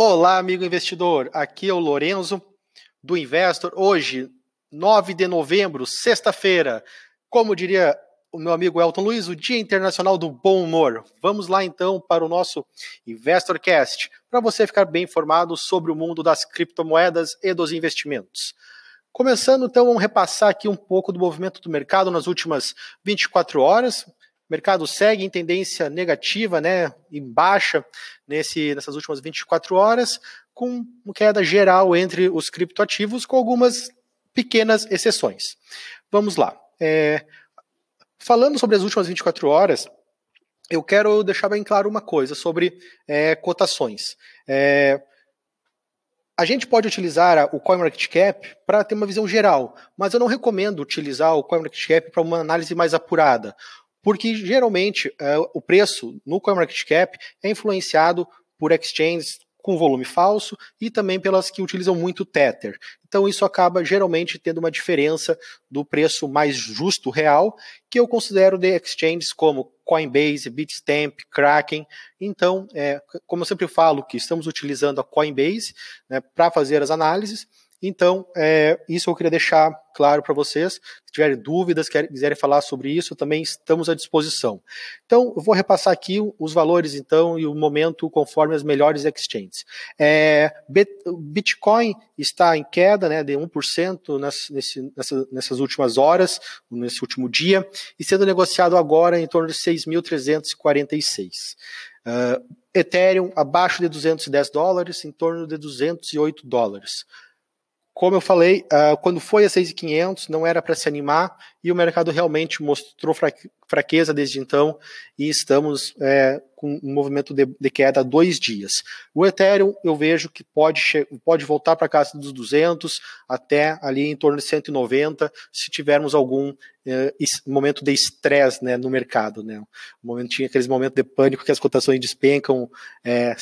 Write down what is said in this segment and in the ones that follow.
Olá, amigo investidor. Aqui é o Lorenzo do Investor. Hoje, 9 de novembro, sexta-feira. Como diria o meu amigo Elton Luiz, o Dia Internacional do Bom Humor. Vamos lá então para o nosso InvestorCast, para você ficar bem informado sobre o mundo das criptomoedas e dos investimentos. Começando então, vamos repassar aqui um pouco do movimento do mercado nas últimas 24 horas. O mercado segue em tendência negativa, né, em baixa nesse, nessas últimas 24 horas, com queda geral entre os criptoativos, com algumas pequenas exceções. Vamos lá. É, falando sobre as últimas 24 horas, eu quero deixar bem claro uma coisa sobre é, cotações. É, a gente pode utilizar o CoinMarketCap para ter uma visão geral, mas eu não recomendo utilizar o CoinMarketCap para uma análise mais apurada, porque geralmente é, o preço no CoinMarketCap é influenciado por exchanges com volume falso e também pelas que utilizam muito Tether. Então isso acaba geralmente tendo uma diferença do preço mais justo real, que eu considero de exchanges como Coinbase, Bitstamp, Kraken. Então, é, como eu sempre falo, que estamos utilizando a Coinbase né, para fazer as análises, então, é, isso eu queria deixar claro para vocês. Se tiverem dúvidas, quiserem falar sobre isso, também estamos à disposição. Então, eu vou repassar aqui os valores, então, e o momento conforme as melhores exchanges. É, Bitcoin está em queda né, de 1% nas, nesse, nessa, nessas últimas horas, nesse último dia, e sendo negociado agora em torno de 6.346. Uh, Ethereum abaixo de 210 dólares, em torno de 208 dólares. Como eu falei, uh, quando foi a 6,500 não era para se animar e o mercado realmente mostrou fraqueza desde então e estamos é, com um movimento de, de, queda há dois dias. O Ethereum eu vejo que pode, pode voltar para casa dos 200 até ali em torno de 190 se tivermos algum é, momento de estresse né, no mercado. Né? Um momentinho, aqueles momentos de pânico que as cotações despencam é,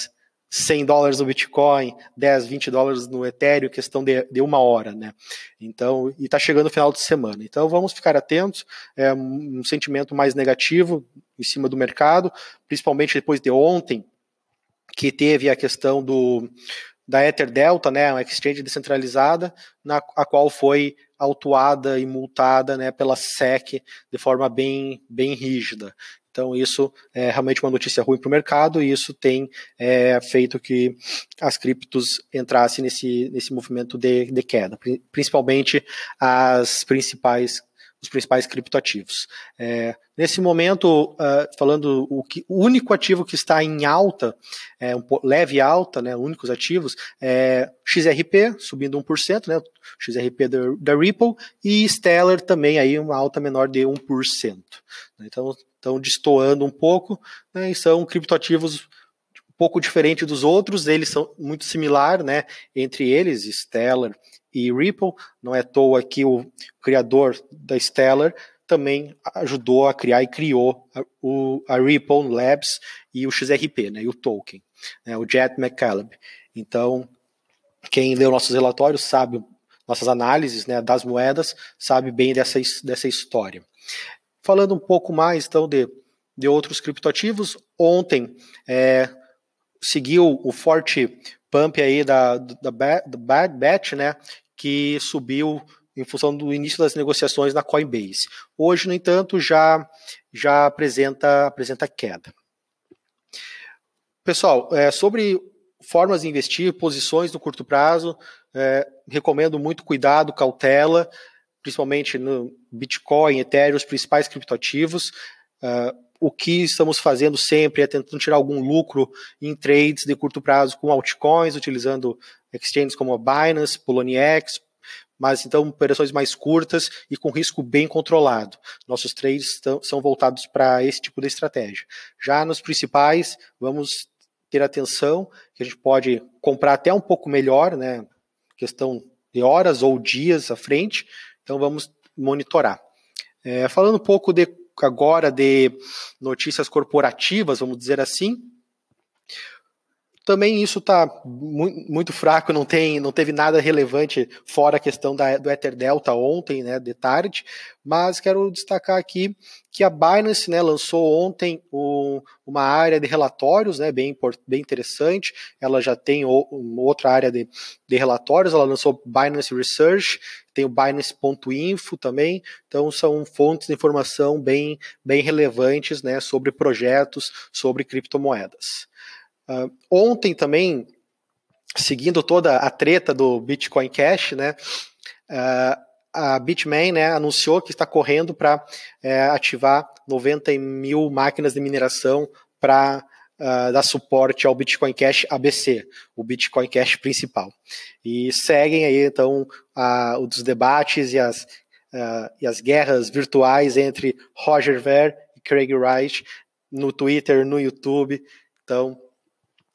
100 dólares no Bitcoin, 10, 20 dólares no Ethereum, questão de, de uma hora, né? Então, e está chegando o final de semana. Então, vamos ficar atentos. É um sentimento mais negativo em cima do mercado, principalmente depois de ontem, que teve a questão do da Ether Delta, né, uma exchange descentralizada, na a qual foi autuada e multada, né, pela SEC de forma bem bem rígida. Então, isso é realmente uma notícia ruim para o mercado e isso tem é, feito que as criptos entrassem nesse, nesse movimento de, de queda, principalmente as principais os principais criptoativos. É, nesse momento, uh, falando o, que, o único ativo que está em alta, é, um leve alta, né, únicos ativos, é XRP, subindo 1%, né, XRP da, da Ripple, e Stellar também aí uma alta menor de 1%. Então, estão destoando um pouco, né, e são criptoativos um pouco diferente dos outros, eles são muito similar, né, entre eles, Stellar e Ripple, não é à toa que o criador da Stellar também ajudou a criar e criou a, o, a Ripple Labs e o XRP, né, e o token, né, o Jet McCaleb. Então, quem leu nossos relatórios sabe, nossas análises né, das moedas, sabe bem dessa, dessa história. Falando um pouco mais então de, de outros criptoativos, ontem é, seguiu o forte pump aí da, da, da Bad Batch, né, que subiu em função do início das negociações na Coinbase. Hoje, no entanto, já, já apresenta, apresenta queda. Pessoal, é, sobre formas de investir, posições no curto prazo, é, recomendo muito cuidado, cautela principalmente no Bitcoin, Ethereum, os principais criptoativos. Uh, o que estamos fazendo sempre é tentando tirar algum lucro em trades de curto prazo com altcoins, utilizando exchanges como a Binance, Poloniex, mas então operações mais curtas e com risco bem controlado. Nossos trades são voltados para esse tipo de estratégia. Já nos principais, vamos ter atenção que a gente pode comprar até um pouco melhor, né? Questão de horas ou dias à frente, então vamos monitorar. É, falando um pouco de, agora de notícias corporativas, vamos dizer assim, também isso está muito fraco, não tem, não teve nada relevante fora a questão da, do Ether Delta ontem, né, de tarde, mas quero destacar aqui que a Binance, né, lançou ontem uma área de relatórios, né, bem, bem interessante. Ela já tem o, outra área de, de relatórios. Ela lançou Binance Research, tem o Binance.info também. Então são fontes de informação bem, bem relevantes, né, sobre projetos, sobre criptomoedas. Uh, ontem também, seguindo toda a treta do Bitcoin Cash, né, uh, a Bitmain né, anunciou que está correndo para é, ativar 90 mil máquinas de mineração para uh, dar suporte ao Bitcoin Cash ABC, o Bitcoin Cash principal. E seguem aí então uh, os debates e as, uh, e as guerras virtuais entre Roger Ver e Craig Wright no Twitter, no YouTube. Então,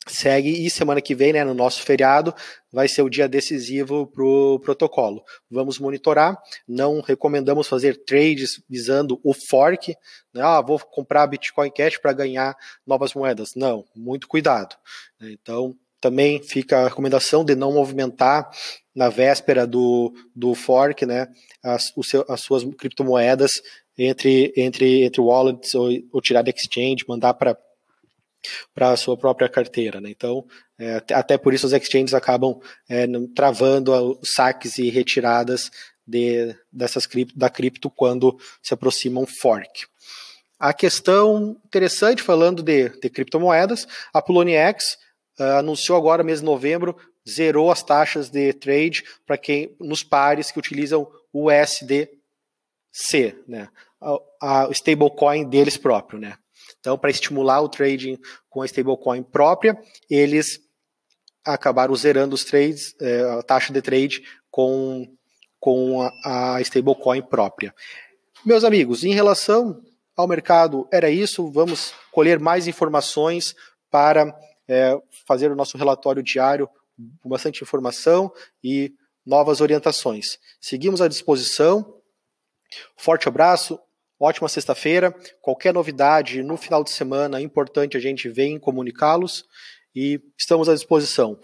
segue e semana que vem, né, no nosso feriado, vai ser o dia decisivo para o protocolo. Vamos monitorar, não recomendamos fazer trades visando o fork, né, ah, vou comprar Bitcoin Cash para ganhar novas moedas. Não, muito cuidado. Então, também fica a recomendação de não movimentar na véspera do, do fork, né, as, seu, as suas criptomoedas entre, entre, entre wallets ou, ou tirar da exchange, mandar para para a sua própria carteira. Né? Então, é, até por isso os exchanges acabam é, travando os saques e retiradas de, dessas cripto, da cripto quando se aproxima um fork. A questão interessante, falando de, de criptomoedas, a Poloniex uh, anunciou agora, mês de novembro, zerou as taxas de trade para quem nos pares que utilizam o USDC, né? A, stablecoin deles próprio, né? Então, para estimular o trading com a stablecoin própria, eles acabaram zerando os trades, é, a taxa de trade com, com a, a stablecoin própria. Meus amigos, em relação ao mercado, era isso. Vamos colher mais informações para é, fazer o nosso relatório diário com bastante informação e novas orientações. Seguimos à disposição. Forte abraço, Ótima sexta-feira. Qualquer novidade no final de semana, é importante a gente vem comunicá-los e estamos à disposição.